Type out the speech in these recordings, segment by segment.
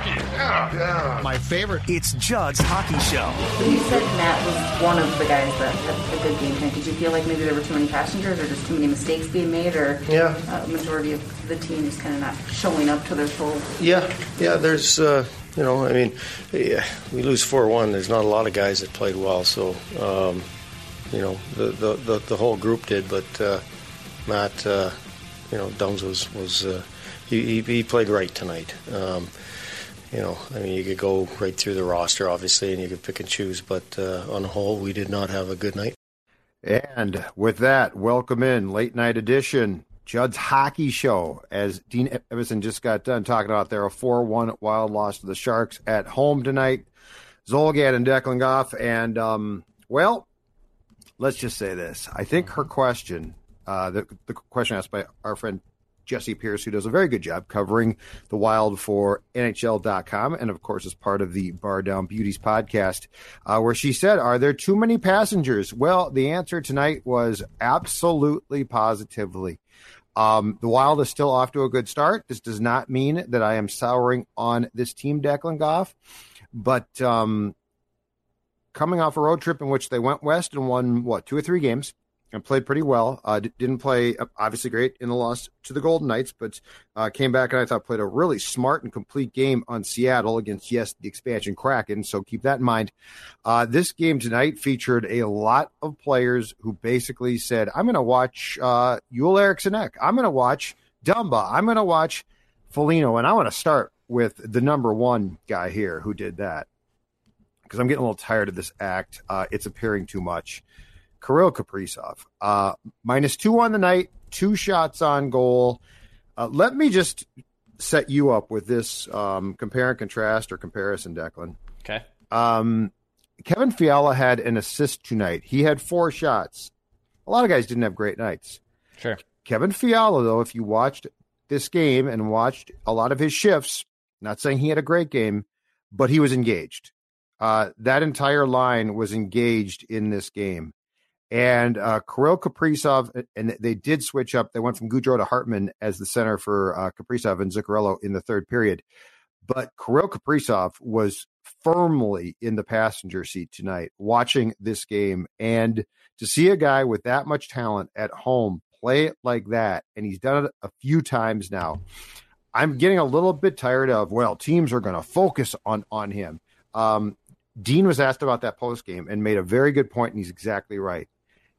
Hockey, yeah, yeah. My favorite. It's Judd's Hockey Show. You said Matt was one of the guys that had a good game tonight. Did you feel like maybe there were too many passengers or just too many mistakes being made or Yeah. uh, majority of the team is kind of not showing up to their full Yeah, yeah. There's, uh, you know, I mean, yeah, we lose four one. There's not a lot of guys that played well, so um, you know, the, the the the whole group did. But uh, Matt, uh, you know, Dumbs was was uh, he, he he played right tonight. Um, you know, I mean, you could go right through the roster, obviously, and you could pick and choose. But uh, on the whole, we did not have a good night. And with that, welcome in late night edition, Judd's Hockey Show. As Dean Evason just got done talking about there a 4 1 wild loss to the Sharks at home tonight. Zulgad and Declan Goff. And, um, well, let's just say this. I think her question, uh, the, the question asked by our friend Jessi Pierce, who does a very good job covering the Wild for NHL.com, and of course is part of the Bar Down Beauties podcast, uh, where she said, Are there too many passengers? Well, the answer tonight was absolutely positively. Um, the Wild is still off to a good start. This does not mean that I am souring on this team, Declan Goff, but um, coming off a road trip in which they went west and won, what, two or three games and played pretty well. Uh, didn't play uh, obviously great in the loss to the Golden Knights, but uh, came back and I thought played a really smart and complete game on Seattle against yes the expansion Kraken. So keep that in mind. Uh, this game tonight featured a lot of players who basically said, "I'm going to watch uh, Joel Eriksson Ek. I'm going to watch Dumba. I'm going to watch Foligno." And I want to start with the number one guy here who did that because I'm getting a little tired of this act. Uh, it's appearing too much. Kirill Kaprizov, uh, minus two on the night, two shots on goal. Uh, let me just set you up with this um, compare and contrast or comparison, Declan. Okay. Um, Kevin Fiala had an assist tonight. He had four shots. A lot of guys didn't have great nights. Sure. Kevin Fiala, though, if you watched this game and watched a lot of his shifts, not saying he had a great game, but he was engaged. Uh, that entire line was engaged in this game. And uh, Kirill Kaprizov, and they did switch up. They went from Gaudreau to Hartman as the center for uh, Kaprizov and Zuccarello in the third period. But Kirill Kaprizov was firmly in the passenger seat tonight watching this game. And to see a guy with that much talent at home play it like that, and he's done it a few times now, I'm getting a little bit tired of, well, teams are going to focus on, on him. Um, Dean was asked about that post game and made a very good point, and he's exactly right.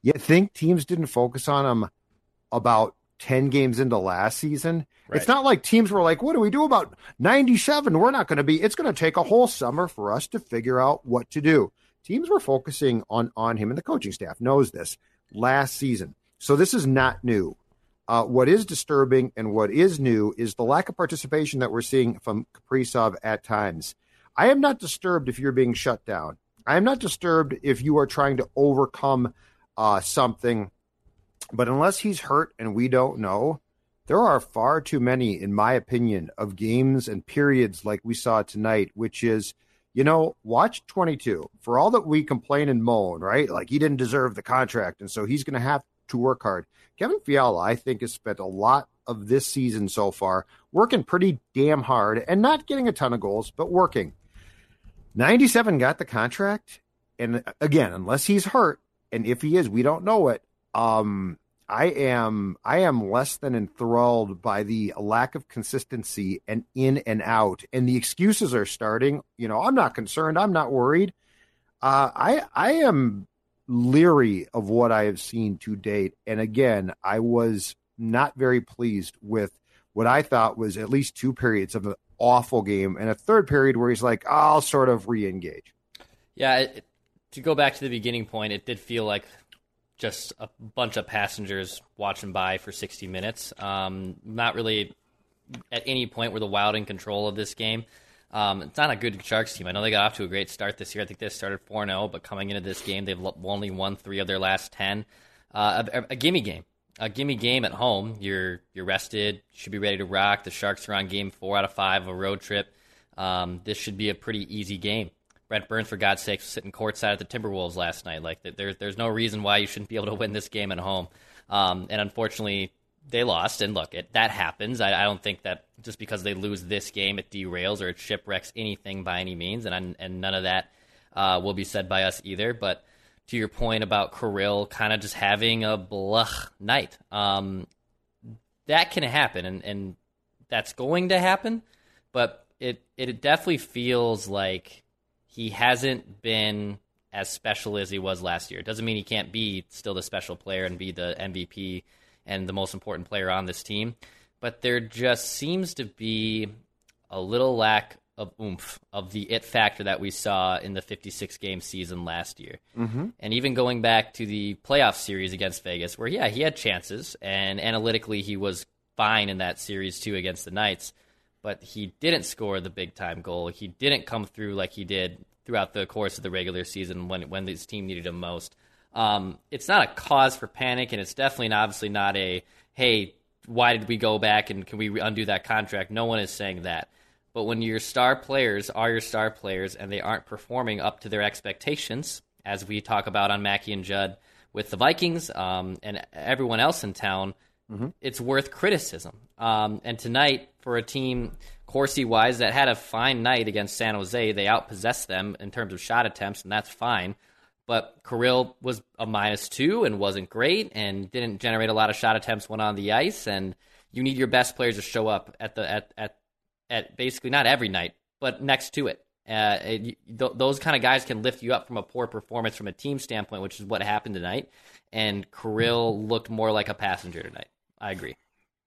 You think teams didn't focus on him about 10 games into last season? Right. It's not like teams were like, what do we do about 97? We're not going to be, it's going to take a whole summer for us to figure out what to do. Teams were focusing on, on him, and the coaching staff knows this last season. So this is not new. Uh, what is disturbing and what is new is the lack of participation that we're seeing from Kaprizov at times. I am not disturbed if you're being shut down. I am not disturbed if you are trying to overcome uh, something. But unless he's hurt and we don't know, there are far too many, in my opinion, of games and periods like we saw tonight, which is, you know, watch 22. For all that we complain and moan, right? Like he didn't deserve the contract, and so he's going to have to work hard. Kevin Fiala, I think, has spent a lot of this season so far working pretty damn hard and not getting a ton of goals, but working. 97 got the contract. And again, unless he's hurt, and if he is, we don't know it. Um, I am I am less than enthralled by the lack of consistency and in and out, and the excuses are starting. You know, I'm not concerned. I'm not worried. Uh, I I am leery of what I have seen to date, and again, I was not very pleased with what I thought was at least two periods of an awful game, and a third period where he's like, "I'll sort of re-engage." Yeah, it, to go back to the beginning point, it did feel like just a bunch of passengers watching by for 60 minutes. Um, not really at any point were the Wild in control of this game. Um, it's not a good Sharks team. I know they got off to a great start this year. I think they started 4 0, but coming into this game, they've only won three of their last 10. Uh, a, a gimme game. A gimme game at home. You're you're rested, should be ready to rock. The Sharks are on game four out of five of a road trip. Um, this should be a pretty easy game. Brent Burns, for God's sake, was sitting courtside at the Timberwolves last night. Like, there's there's no reason why you shouldn't be able to win this game at home. Um, and unfortunately, they lost. And look, it, that happens. I, I, don't think that just because they lose this game, it derails or it shipwrecks anything by any means. And and none of that uh, will be said by us either. But to your point about Kirill kind of just having a blah night, um, that can happen, and, and that's going to happen. But it it definitely feels like he hasn't been as special as he was last year. It doesn't mean he can't be still the special player and be the MVP and the most important player on this team. But there just seems to be a little lack of oomph of the it factor that we saw in the 56 game season last year. Mm-hmm. And even going back to the playoff series against Vegas, where, yeah, he had chances and analytically he was fine in that series too against the Knights but he didn't score the big time goal. He didn't come through like he did throughout the course of the regular season when when this team needed him most. Um, it's not a cause for panic, and it's definitely not, obviously not a hey, why did we go back and can we undo that contract? No one is saying that. But when your star players are your star players and they aren't performing up to their expectations, as we talk about on Mackey and Judd with the Vikings um, and everyone else in town, mm-hmm. it's worth criticism. Um, and tonight, for a team Corsi wise that had a fine night against San Jose, they outpossessed them in terms of shot attempts, and that's fine. But Kirill was a minus two and wasn't great, and didn't generate a lot of shot attempts when on the ice. And you need your best players to show up at the at at at basically not every night, but next to it. Uh, it, th- those kind of guys can lift you up from a poor performance from a team standpoint, which is what happened tonight. And Kirill looked more like a passenger tonight. I agree.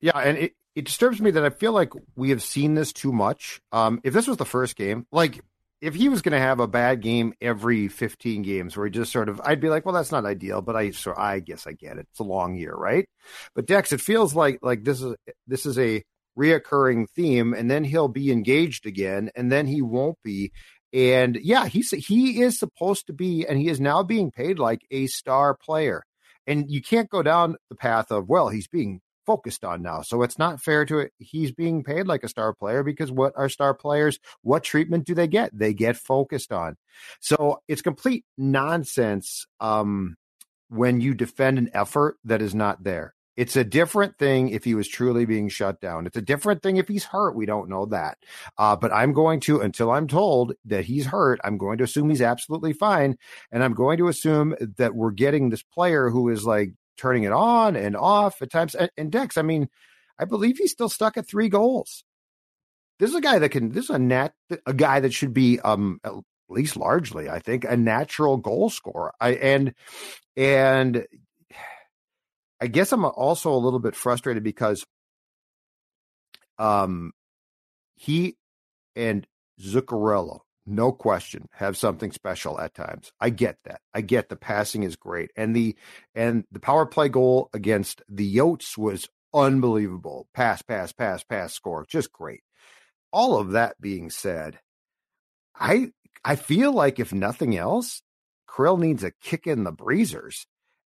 Yeah, and it, it disturbs me that I feel like we have seen this too much. Um, if this was the first game, like if he was going to have a bad game every 15 games where he just sort of, I'd be like, well, that's not ideal, but I, so I guess I get it. It's a long year, right? But Dex, it feels like, like this is, this is a reoccurring theme and then he'll be engaged again and then he won't be. And yeah, he's, he is supposed to be, and he is now being paid like a star player. And you can't go down the path of, well, he's being focused on now. So it's not fair to it. He's being paid like a star player because what are star players? What treatment do they get? They get focused on. So it's complete nonsense um, when you defend an effort that is not there. It's a different thing if he was truly being shut down. It's a different thing if he's hurt. We don't know that. Uh, but I'm going to, until I'm told that he's hurt, I'm going to assume he's absolutely fine. And I'm going to assume that we're getting this player who is like turning it on and off at times. And, Dex, I mean, I believe he's still stuck at three goals. This is a guy that can. This is a nat a guy that should be um at least largely, I think, a natural goal scorer. I and and I guess I'm also a little bit frustrated because um he and Zuccarello no question, have something special at times. I get that. I get the passing is great, and the and the power play goal against the Yotes was unbelievable. Pass, pass, pass, pass, score, just great. All of that being said, I I feel like if nothing else, Krill needs a kick in the breezers,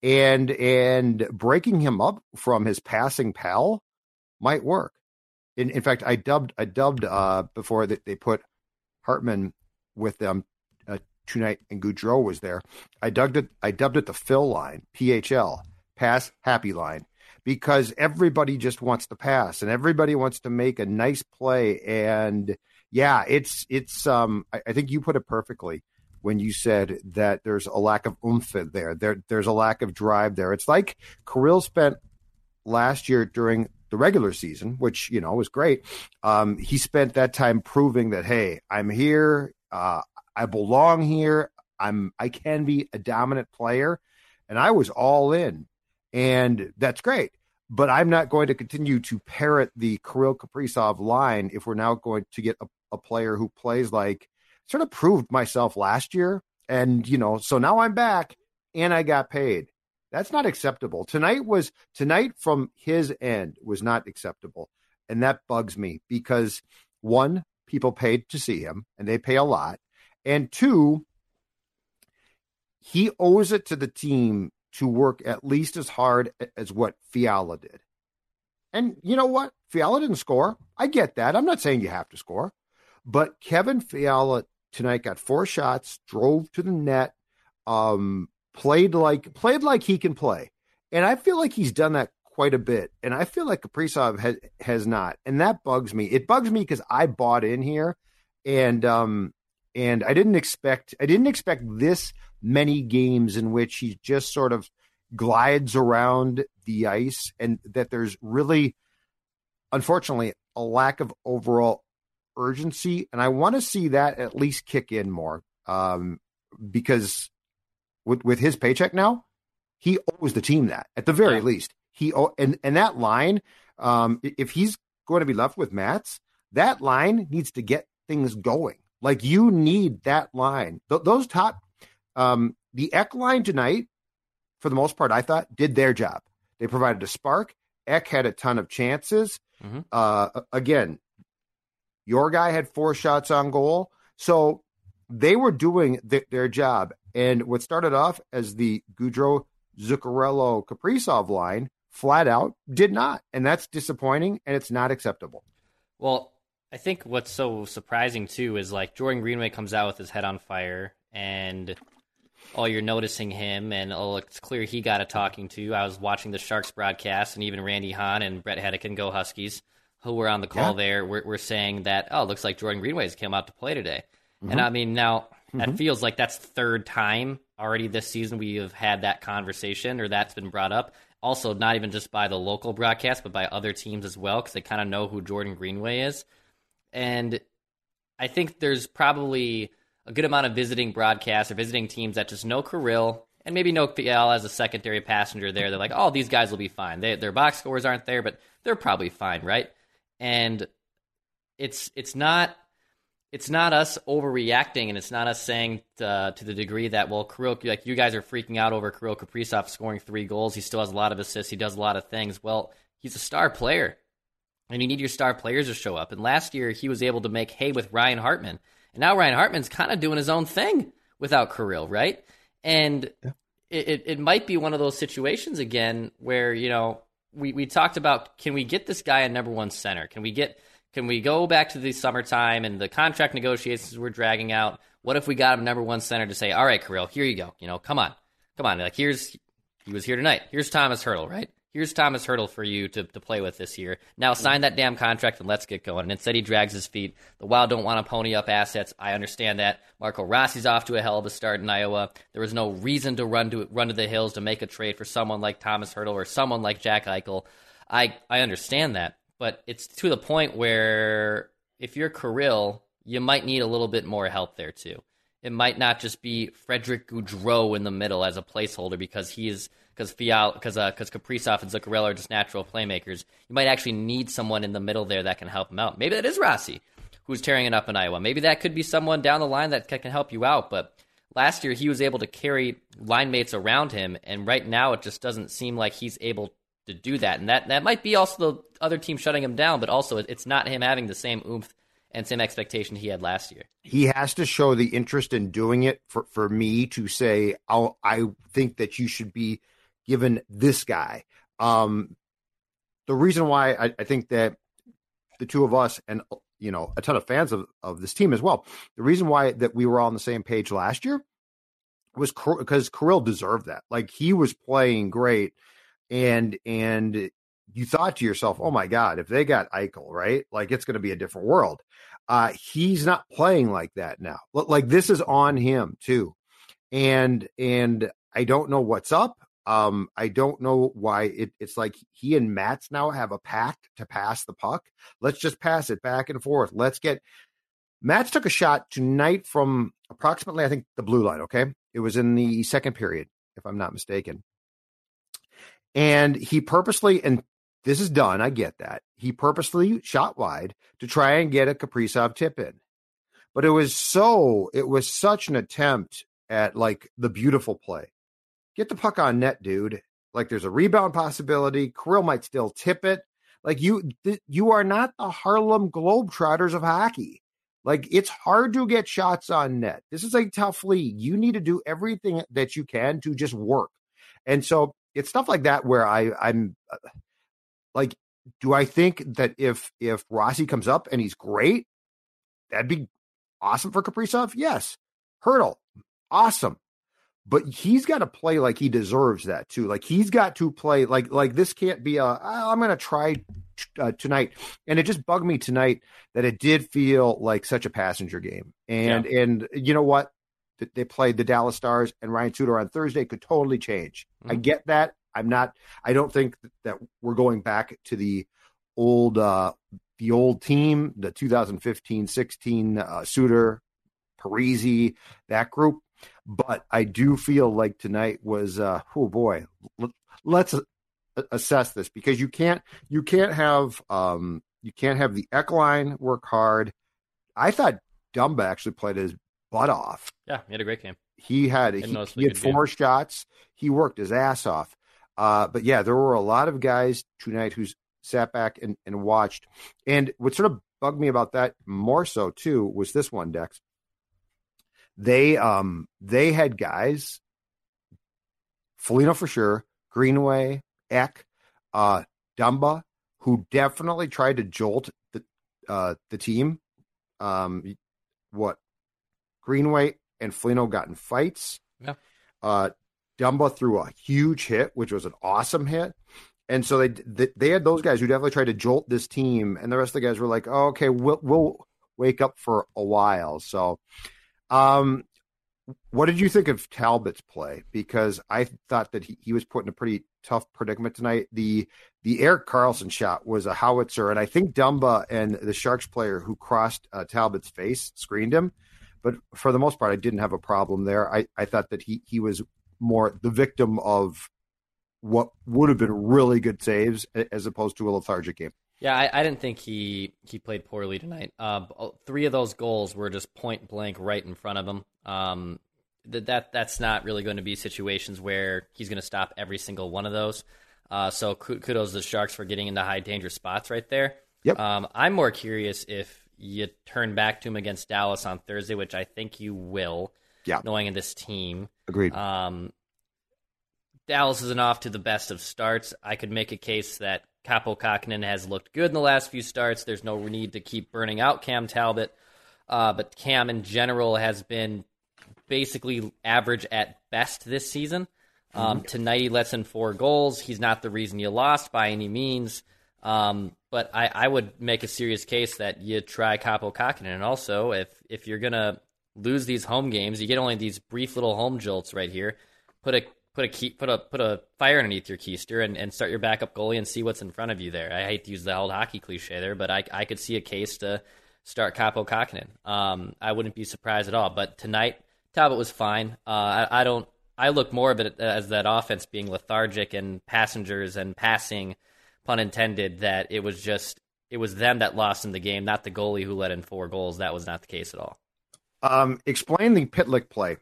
and and breaking him up from his passing pal might work. In, in fact, I dubbed I dubbed uh, before that they put Hartman with them uh, tonight, and Gaudreau was there. I dubbed it. I dubbed it the Phil line, PHL, pass happy line, because everybody just wants to pass and everybody wants to make a nice play. And yeah, it's it's. Um, I, I think you put it perfectly. when you said that there's a lack of oomph there. There, there's a lack of drive there. It's like Kirill spent last year during the regular season, which you know was great. Um, he spent that time proving that hey, I'm here. Uh, I belong here. I'm I can be a dominant player, and I was all in, and that's great. But I'm not going to continue to parrot the Kirill Kaprizov line if we're now going to get a, a player who plays like sort of proved myself last year, and you know, so now I'm back and I got paid. That's not acceptable. Tonight was tonight from his end was not acceptable. And that bugs me because one, people paid to see him and they pay a lot. And two, he owes it to the team to work at least as hard as what Fiala did. And you know what? Fiala didn't score. I get that. I'm not saying you have to score. But Kevin Fiala tonight got four shots, drove to the net, um, played like played like he can play. And I feel like he's done that quite a bit. And I feel like Kaprizov has has not. And that bugs me. It bugs me because I bought in here and um and I didn't expect I didn't expect this many games in which he just sort of glides around the ice and that there's really unfortunately a lack of overall urgency and I want to see that at least kick in more um because with with his paycheck now, he owes the team that at the very yeah. least. He and and that line, um, if he's going to be left with Mats, that line needs to get things going. Like you need that line. Th- those top, um, the Ek line tonight, for the most part, I thought did their job. They provided a spark. Ek had a ton of chances. Mm-hmm. Uh, again, your guy had four shots on goal, so they were doing th- their job. And what started off as the Gaudreau Zuccarello Kaprizov line flat out did not. And that's disappointing and it's not acceptable. Well, I think what's so surprising too is like Jordan Greenway comes out with his head on fire and oh, you're noticing him, and oh, it's clear he got a talking to. I was watching the Sharks broadcast, and even Randy Hahn and Bret Hedican, go Huskies, who were on the call yeah. there, were, were saying that, oh, looks like Jordan Greenway's come out to play today. Mm-hmm. And I mean, now Mm-hmm. That feels like that's the third time already this season we have had that conversation or that's been brought up. Also, not even just by the local broadcast, but by other teams as well, because they kind of know who Jordan Greenway is. And I think there's probably a good amount of visiting broadcasts or visiting teams that just know Kirill and maybe know PL as a secondary passenger there. They're like, oh, these guys will be fine. They, their box scores aren't there, but they're probably fine, right? And it's it's not it's not us overreacting, and it's not us saying to, to the degree that well, Kirill, like you guys are freaking out over Kirill Kaprizov scoring three goals. He still has a lot of assists. He does a lot of things. Well, he's a star player, and you need your star players to show up. And last year he was able to make hay with Ryan Hartman, and now Ryan Hartman's kind of doing his own thing without Kirill, right? And yeah. it, it, it might be one of those situations again where you know we we talked about can we get this guy a number one center? Can we get can we go back to the summertime and the contract negotiations we're dragging out? What if we got him number one center to say, all right, Kirill, here you go. You know, come on. Come on. Like, here's, he was here tonight. Here's Tomas Hertl, right? Here's Tomas Hertl for you to, to play with this year. Now mm-hmm. sign that damn contract and let's get going. And instead he drags his feet. The Wild don't want to pony up assets. I understand that. Marco Rossi's off to a hell of a start in Iowa. There was no reason to run to run to the hills to make a trade for someone like Tomas Hertl or someone like Jack Eichel. I I understand that but it's to the point where if you're Kirill, you might need a little bit more help there too. It might not just be Frederick Gaudreau in the middle as a placeholder because he's because Fial because because uh, Kaprizov and Zuccarello are just natural playmakers. You might actually need someone in the middle there that can help him out. Maybe that is Rossi, who's tearing it up in Iowa. Maybe that could be someone down the line that can help you out. But last year he was able to carry line mates around him, and right now it just doesn't seem like he's able to do that. And that, that might be also the other team shutting him down, but also it's not him having the same oomph and same expectation he had last year. He has to show the interest in doing it for, for me to say, I'll, I think that you should be given this guy. Um, the reason why I, I think that the two of us and you know a ton of fans of, of this team as well. The reason why that we were all on the same page last year was because Kirill deserved that. Like he was playing great and and you thought to yourself, "Oh my God, if they got Eichel, right? Like it's going to be a different world." Uh, he's not playing like that now. Like this is on him too, and and I don't know what's up. Um, I don't know why it, it's like he and Mats now have a pact to pass the puck. Let's just pass it back and forth. Let's get Mats took a shot tonight from approximately, I think, the blue line. Okay. It was in the second period, if I'm not mistaken. And he purposely, and this is done, I get that. He purposely shot wide to try and get a Kaprizov tip in. But it was so, it was such an attempt at like the beautiful play. Get the puck on net, dude. Like there's a rebound possibility. Kirill might still tip it. Like you, th- you are not the Harlem Globetrotters of hockey. Like it's hard to get shots on net. This is a tough league. You need to do everything that you can to just work. And so it's stuff like that where I I'm uh, like do I think that if if Rossi comes up and he's great, that'd be awesome for Kaprizov? Yes. Hertl, awesome. But he's got to play like he deserves that too. Like he's got to play like like this can't be a I'm going to try uh, tonight. And it just bugged me tonight that it did feel like such a passenger game. And yeah. and you know what? They played the Dallas Stars and Ryan Suter on Thursday could totally change. Mm-hmm. I get that. I'm not. I don't think that we're going back to the old uh the old team, the 2015-16 uh, Suter, Parise, that group. But I do feel like tonight was uh oh boy, let's assess this because you can't you can't have um you can't have the Ekline work hard. I thought Dumba actually played his butt off. Yeah, he had a great game. He had he, he had four game. shots. He worked his ass off. Uh, but yeah, there were a lot of guys tonight who sat back and, and watched. And what sort of bugged me about that more so too was this one, Dex. They um they had guys, Foligno for sure, Greenway, Ek, uh, Dumba, who definitely tried to jolt the uh, the team. Um, what Greenway and Foligno got in fights. Yeah. Uh, Dumba threw a huge hit, which was an awesome hit. And so they, they had those guys who definitely tried to jolt this team, and the rest of the guys were like, oh, "Okay, we'll we'll wake up for a while." So, um, what did you think of Talbot's play? Because I thought that he, he was put in a pretty tough predicament tonight. The the Erik Karlsson shot was a howitzer, and I think Dumba and the Sharks player who crossed uh, Talbot's face screened him. But for the most part, I didn't have a problem there. I, I thought that he he was more the victim of what would have been really good saves as opposed to a lethargic game. Yeah, I, I didn't think he he played poorly tonight. Uh, three of those goals were just point blank right in front of him. Um, that that that's not really going to be situations where he's going to stop every single one of those. Uh, so kudos to the Sharks for getting into high danger spots right there. Yep. Um, I'm more curious if you turn back to him against Dallas on Thursday, which I think you will. Yeah. Knowing this team. Agreed. Um, Dallas isn't off to the best of starts. I could make a case that Kaapo Kähkönen has looked good in the last few starts. There's no need to keep burning out Cam Talbot. Uh, but Cam in general has been basically average at best this season. Um, mm-hmm. Tonight he lets in four goals. He's not the reason you lost by any means. Um, but I, I, would make a serious case that you try Kaapo Kähkönen. And also, if if you're gonna lose these home games, you get only these brief little home jolts right here. Put a put a key, put a put a fire underneath your keister and, and start your backup goalie and see what's in front of you there. I hate to use the old hockey cliche there, but I I could see a case to start Kaapo Kähkönen. Um, I wouldn't be surprised at all. But tonight Talbot was fine. Uh, I, I, don't. I look more of it as that offense being lethargic and passengers and passing, pun intended. That it was just it was them that lost in the game, not the goalie who let in four goals. That was not the case at all. Um, explain the Pitlick play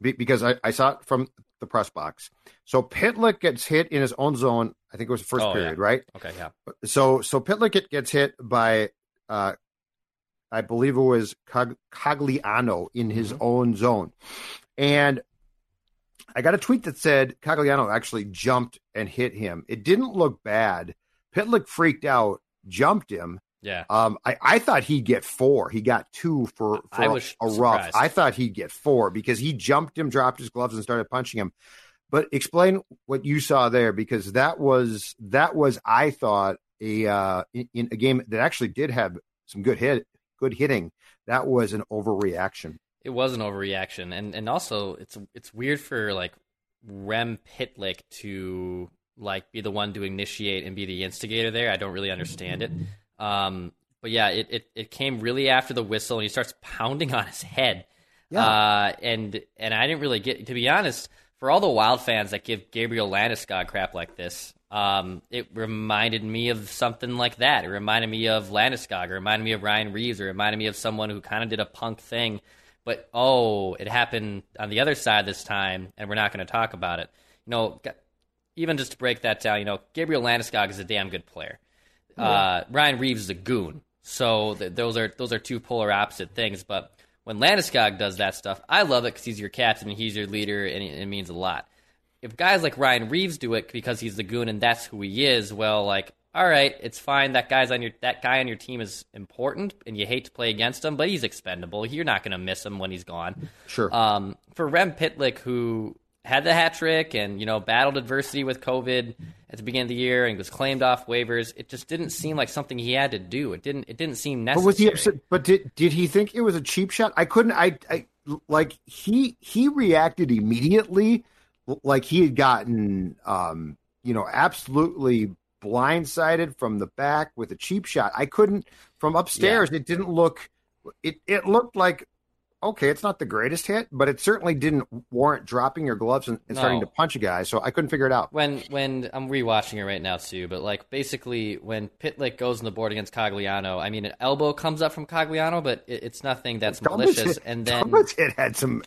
because I, I, saw it from the press box. So Pitlick gets hit in his own zone. I think it was the first oh, period, yeah. right? Okay, yeah. So so Pitlick gets hit by uh, I believe it was Cogliano in his mm-hmm. own zone. And I got a tweet that said Cogliano actually jumped and hit him. It didn't look bad. Pitlick freaked out, jumped him. Yeah. Um, I, I thought he'd get four. He got two for, for a, a rough. I thought he'd get four because he jumped him, dropped his gloves, and started punching him. But explain what you saw there because that was that was I thought a uh, in, in a game that actually did have some good hit good hitting. That was an overreaction. It was an overreaction, and and also it's it's weird for like Rem Pitlick to like be the one to initiate and be the instigator there. I don't really understand it. Um, but yeah, it, it, it came really after the whistle, and he starts pounding on his head. Yeah. Uh, and and I didn't really get to be honest. For all the Wild fans that give Gabriel Landeskog crap like this, um, it reminded me of something like that. It reminded me of Landeskog. It reminded me of Ryan Reaves, It reminded me of someone who kind of did a punk thing, but oh, it happened on the other side this time, and we're not going to talk about it. You know, even just to break that down, you know, Gabriel Landeskog is a damn good player. Uh, Ryan Reaves is a goon. So th- those are those are two polar opposite things. But when Landeskog does that stuff, I love it because he's your captain and he's your leader, and it, it means a lot. If guys like Ryan Reaves do it because he's the goon and that's who he is, well, like all right, it's fine. That guy's on your that guy on your team is important, and you hate to play against him, but he's expendable. You're not going to miss him when he's gone. Sure. Um, for Rem Pitlick, who had the hat trick and you know battled adversity with COVID at the beginning of the year and was claimed off waivers. It just didn't seem like something he had to do. It didn't. It didn't seem necessary. But was he upset? But did did he think it was a cheap shot? I couldn't. I, I like he he reacted immediately, like he had gotten um you know absolutely blindsided from the back with a cheap shot. I couldn't from upstairs. Yeah. It didn't look. It it looked like okay, it's not the greatest hit, but it certainly didn't warrant dropping your gloves and, and no. starting to punch a guy. So I couldn't figure it out. When when I'm rewatching it right now Sue, but like basically when Pitlick goes on the board against Cogliano, I mean an elbow comes up from Cogliano, but it, it's nothing that's malicious. And then it had some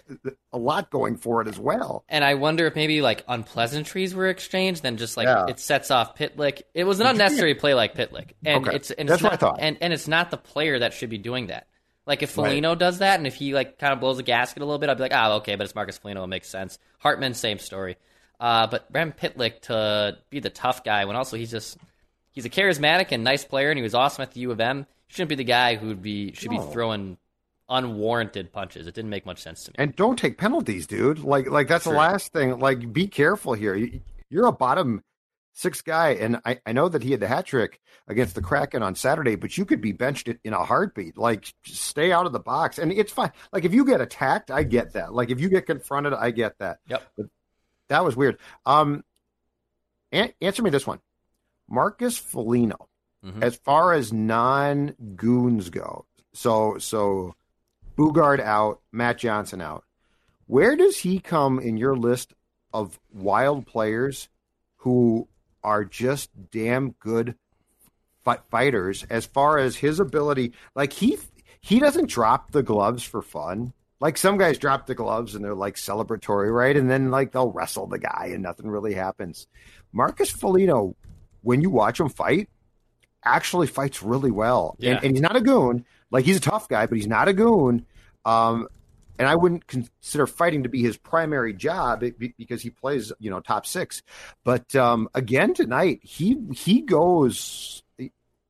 a lot going for it as well. And I wonder if maybe like unpleasantries were exchanged, then just like yeah. it sets off Pitlick. It was an unnecessary play like Pitlick, and okay. it's and that's it's what not, I thought. And and it's not the player that should be doing that. Like if Foligno right. does that, and if he like kind of blows a gasket a little bit, I'd be like, oh, okay, but it's Marcus Foligno, it makes sense. Hartman, same story. Uh, but Rem Pitlick to be the tough guy when also he's just he's a charismatic and nice player, and he was awesome at the U of M. He shouldn't be the guy who'd be should no. be throwing unwarranted punches. It didn't make much sense to me. And don't take penalties, dude. Like like that's the last thing. Like be careful here. You're a bottom six guy, and I, I know that he had the hat trick against the Kraken on Saturday, but you could be benched in a heartbeat. Like, stay out of the box, and it's fine. Like, if you get attacked, I get that. Like, if you get confronted, I get that. Yep. But that was weird. Um, an- answer me this one, Marcus Foligno. Mm-hmm. As far as non goons go, so so Boogaard out, Matt Johnson out. Where does he come in your list of wild players who are just damn good fighters as far as his ability. Like he he doesn't drop the gloves for fun. Like some guys drop the gloves and they're like celebratory, right? And then like they'll wrestle the guy and nothing really happens. Marcus Foligno, when you watch him fight, actually fights really well. Yeah. And, and he's not a goon. Like he's a tough guy, but he's not a goon. Um, and I wouldn't consider fighting to be his primary job because he plays, you know, top six. But um, again tonight, he he goes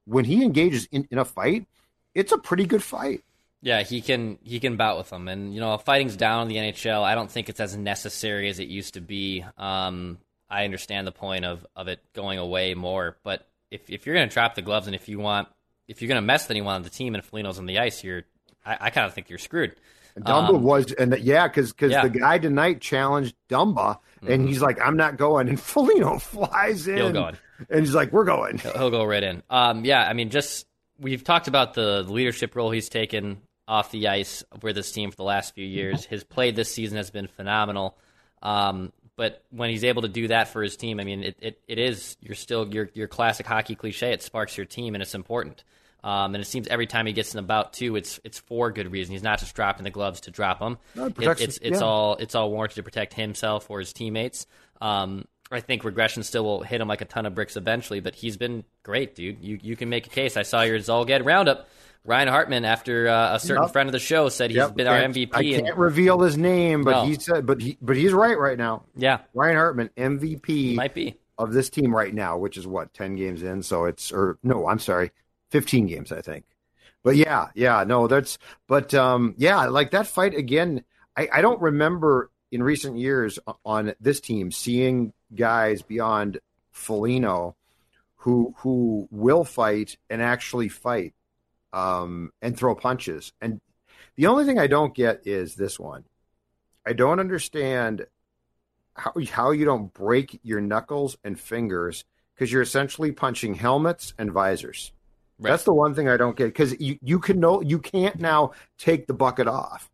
when he engages in, in a fight, it's a pretty good fight. Yeah, he can he can bout with them, and you know, fighting's down in the NHL. I don't think it's as necessary as it used to be. Um, I understand the point of of it going away more, but if if you're going to drop the gloves and if you want if you're going to mess with anyone on the team and Foligno's on the ice, you're I, I kind of think you're screwed. Dumba um, was, and the, yeah, because because yeah. the guy tonight challenged Dumba, mm-hmm. and he's like, "I'm not going," and Foligno flies in, He'll go in. and he's like, "We're going." He'll, he'll go right in. Um, yeah, I mean, just we've talked about the leadership role he's taken off the ice with this team for the last few years. His play this season has been phenomenal. Um, but when he's able to do that for his team, I mean, it, it, it is you're still your your classic hockey cliche. It sparks your team, and it's important. Um, and it seems every time he gets in about two, it's it's for good reason. He's not just dropping the gloves to drop them. No, it it, it's it's yeah. all it's all warranted to protect himself or his teammates. Um, I think regression still will hit him like a ton of bricks eventually, but he's been great, dude. You you can make a case. I saw your Zulgad roundup. Ryan Hartman, after uh, a certain yep. friend of the show, said he's yep. been our MVP. I can't and, reveal his name, but no. he said, but he, but he's right right now. Yeah, Ryan Hartman, MVP, might be of this team right now, which is what ten games in. So it's or no, I'm sorry, 15 games, I think. But yeah, yeah, no, that's, but um, yeah, like that fight again, I, I don't remember in recent years on this team seeing guys beyond Foligno who who will fight and actually fight. um, and throw punches. And the only thing I don't get is this one. I don't understand how how you don't break your knuckles and fingers because you're essentially punching helmets and visors. Right. That's the one thing I don't get because you, you can know you can't now take the bucket off.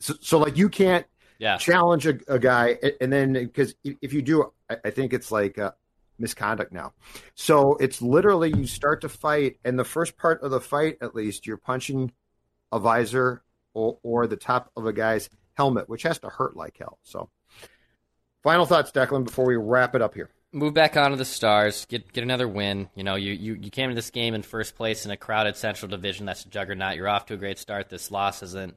So, so like you can't yeah. challenge a, a guy and then because if you do, I, I think it's like uh, misconduct now. So it's literally you start to fight, and the first part of the fight, at least, you're punching a visor or, or the top of a guy's helmet, which has to hurt like hell. So, final thoughts, Declan, before we wrap it up here. Move back onto the Stars, get get another win. You know, you, you, you came to this game in first place in a crowded Central Division. That's a juggernaut. You're off to a great start. This loss isn't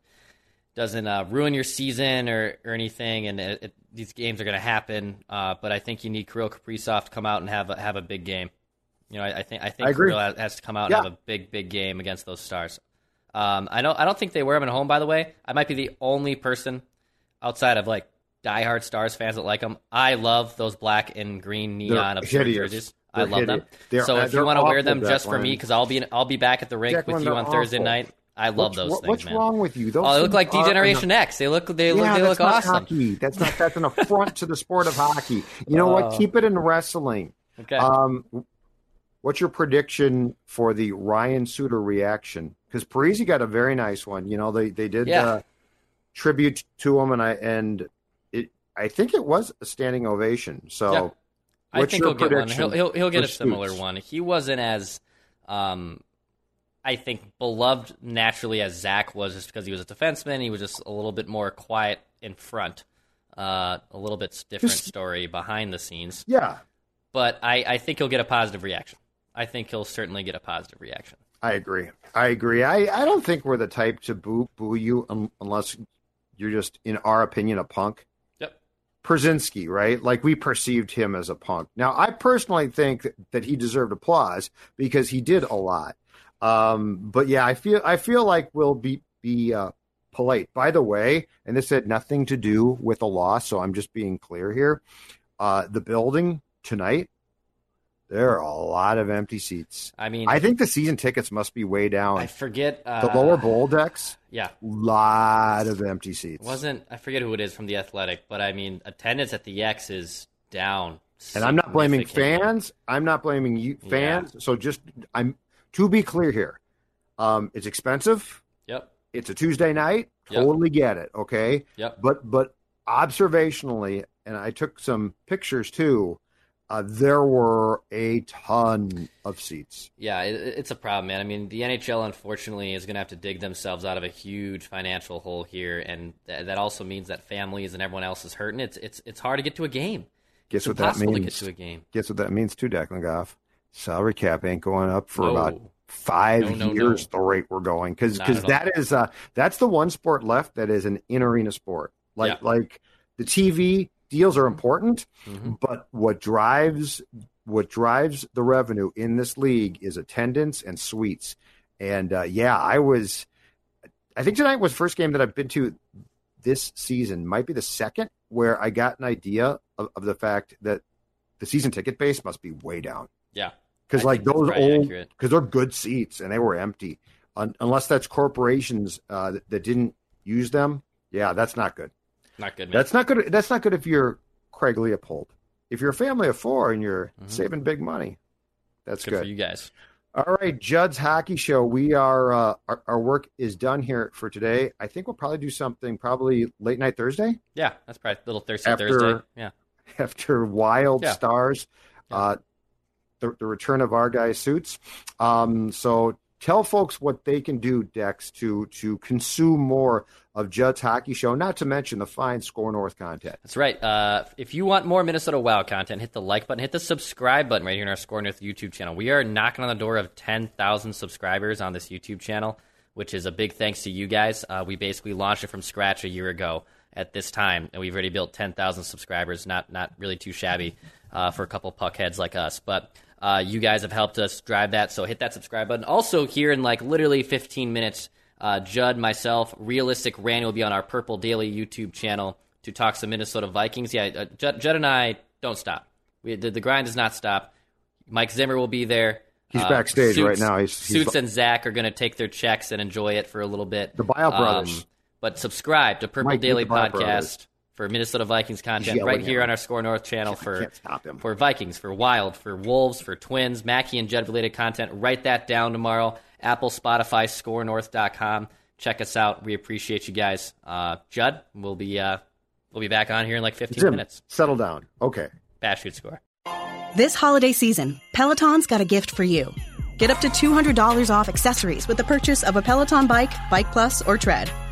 doesn't uh, ruin your season or, or anything, and it, it, these games are going to happen. Uh, but I think you need Kirill Kaprizov to come out and have a, have a big game. You know, I, I think I think I Kirill has to come out yeah. and have a big big game against those Stars. Um, I don't I don't think they wear them at home. By the way, I might be the only person outside of like diehard Stars fans that like them. I love those black and green neon absurd jerseys. I love them. They're, so if you want to wear them just for me, because I'll be I'll be back at the rink with you on Thursday awful. night. I love what's, those what, things. What's man. wrong with you? Those oh, they look like D-Generation X. They look they look they look awesome. Hockey. That's not that's an affront to the sport of hockey. You know what? Oh. Keep it in wrestling. Okay. Um, what's your prediction for the Ryan Suter reaction? Because Parise got a very nice one. You know, they they did yeah. uh, tribute to him, and I and I think it was a standing ovation. So. Yeah. I think he'll get one. He'll, he'll, he'll get a similar one. He wasn't as um, I think, beloved naturally as Zach was just because he was a defenseman. He was just a little bit more quiet in front, uh, a little bit different story behind the scenes. Yeah. But I, I think he'll get a positive reaction. I think he'll certainly get a positive reaction. I agree. I agree. I, I don't think we're the type to boo boo you um, unless you're just, in our opinion, a punk. Yep. Pierzynski, right? Like we perceived him as a punk. Now, I personally think that, that he deserved applause because he did a lot. Um, but yeah, I feel I feel like we'll be be uh, polite. By the way, and this had nothing to do with the loss, so I'm just being clear here. Uh, the building tonight, there are a lot of empty seats. I mean, I think the season tickets must be way down. I forget uh, the lower bowl decks. Yeah, lot of empty seats. Wasn't I forget who it is from the Athletic, but I mean attendance at the X is down. And I'm not blaming fans. I'm not blaming you fans. Yeah. So just I'm to be clear here, um, it's expensive. Yep. It's a Tuesday night. Totally yep. get it. Okay. Yep. But but observationally, and I took some pictures too. Uh, there were a ton of seats. Yeah, it, it's a problem, man. I mean, the NHL unfortunately is going to have to dig themselves out of a huge financial hole here, and th- that also means that families and everyone else is hurting. It's it's it's hard to get to a game. Guess it's what that means? To get to a game. Guess what that means too, Declan Goff salary cap ain't going up for no. about five no, no, years the rate we're going because because that is uh that's the one sport left that is an in arena sport like yeah. like the TV deals are important mm-hmm. but what drives what drives the revenue in this league is attendance and suites. And uh, yeah I was I think tonight was first game that I've been to this season. Might be the second where I got an idea of, of the fact that the season ticket base must be way down. Yeah. Because like those old because they're good seats and they were empty. Un- unless that's corporations uh, that, that, didn't use them yeah that's not good not good man. that's not good that's not good if you're craig leipold if you're a family of four and you're mm-hmm. saving big money that's good, good, for you guys all right judd's hockey show we are uh, our, our, work is done here for today i think we'll probably do something probably late night thursday yeah that's probably a little thursday after, thursday yeah after wild yeah. stars yeah. Uh, the, the return of our guy suits. Um, so tell folks what they can do, Dex, to to consume more of Judd's Hockey Show, not to mention the fine Score North content. That's right. Uh, if you want more Minnesota Wild content, hit the like button, hit the subscribe button right here in our Score North YouTube channel. We are knocking on the door of 10,000 subscribers on this YouTube channel, which is a big thanks to you guys. Uh, we basically launched it from scratch a year ago at this time, and we've already built 10,000 subscribers. Not not really too shabby uh, for a couple puckheads like us, but uh, you guys have helped us drive that, so hit that subscribe button. Also, here in like literally 15 minutes, uh, Judd, myself, Realistic Randy will be on our Purple Daily YouTube channel to talk some Minnesota Vikings. Yeah, uh, Judd, Judd, and I don't stop. We, the, the, grind does not stop. Mike Zimmer will be there. He's backstage right now. He's- he's- Suits and Zach are going to take their checks and enjoy it for a little bit. The Buyout Brothers. but subscribe to Purple Mike, Daily get the Buyout Podcast. For Minnesota Vikings content yelling right here me. on our Score North channel for can't stop him. for Vikings, for Wild, for Wolves, for Twins, Mackie and Judd related content. Write that down tomorrow. Apple, Spotify, ScoreNorth.com. Check us out. We appreciate you guys. Uh, Judd, we'll be uh, we'll be back on here in like 15 Jim, minutes. settle down. Okay. Bash shoot score. This holiday season, Peloton's got a gift for you. Get up to $200 off accessories with the purchase of a Peloton bike, Bike Plus, or Tread.